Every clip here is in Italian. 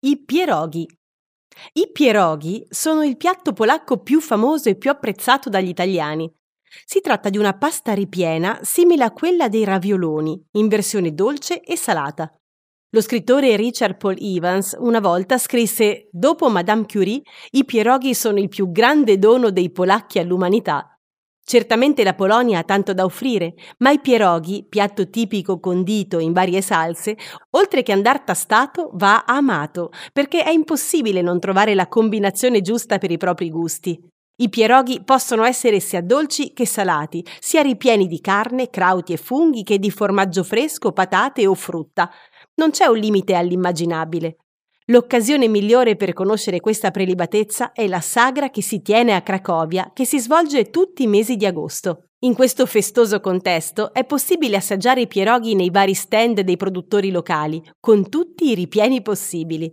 I pieroghi. I pieroghi sono il piatto polacco più famoso e più apprezzato dagli italiani. Si tratta di una pasta ripiena simile a quella dei ravioloni, in versione dolce e salata. Lo scrittore Richard Paul Evans una volta scrisse Dopo Madame Curie, i pieroghi sono il più grande dono dei polacchi all'umanità. Certamente la Polonia ha tanto da offrire, ma i pieroghi, piatto tipico condito in varie salse, oltre che andar tastato, va amato, perché è impossibile non trovare la combinazione giusta per i propri gusti. I pieroghi possono essere sia dolci che salati, sia ripieni di carne, crauti e funghi che di formaggio fresco, patate o frutta. Non c'è un limite all'immaginabile. L'occasione migliore per conoscere questa prelibatezza è la sagra che si tiene a Cracovia, che si svolge tutti i mesi di agosto. In questo festoso contesto è possibile assaggiare i pieroghi nei vari stand dei produttori locali, con tutti i ripieni possibili.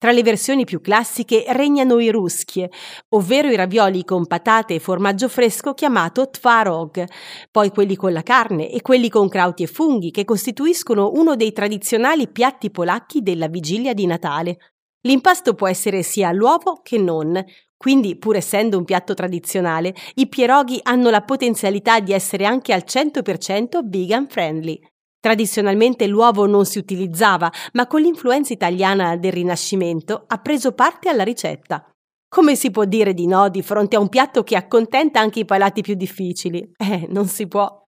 Tra le versioni più classiche regnano i ruschie, ovvero i ravioli con patate e formaggio fresco chiamato tvarog, poi quelli con la carne e quelli con crauti e funghi che costituiscono uno dei tradizionali piatti polacchi della vigilia di Natale. L'impasto può essere sia all'uovo che non, quindi pur essendo un piatto tradizionale, i pieroghi hanno la potenzialità di essere anche al 100% vegan friendly. Tradizionalmente l'uovo non si utilizzava, ma con l'influenza italiana del Rinascimento ha preso parte alla ricetta. Come si può dire di no di fronte a un piatto che accontenta anche i palati più difficili? Eh, non si può.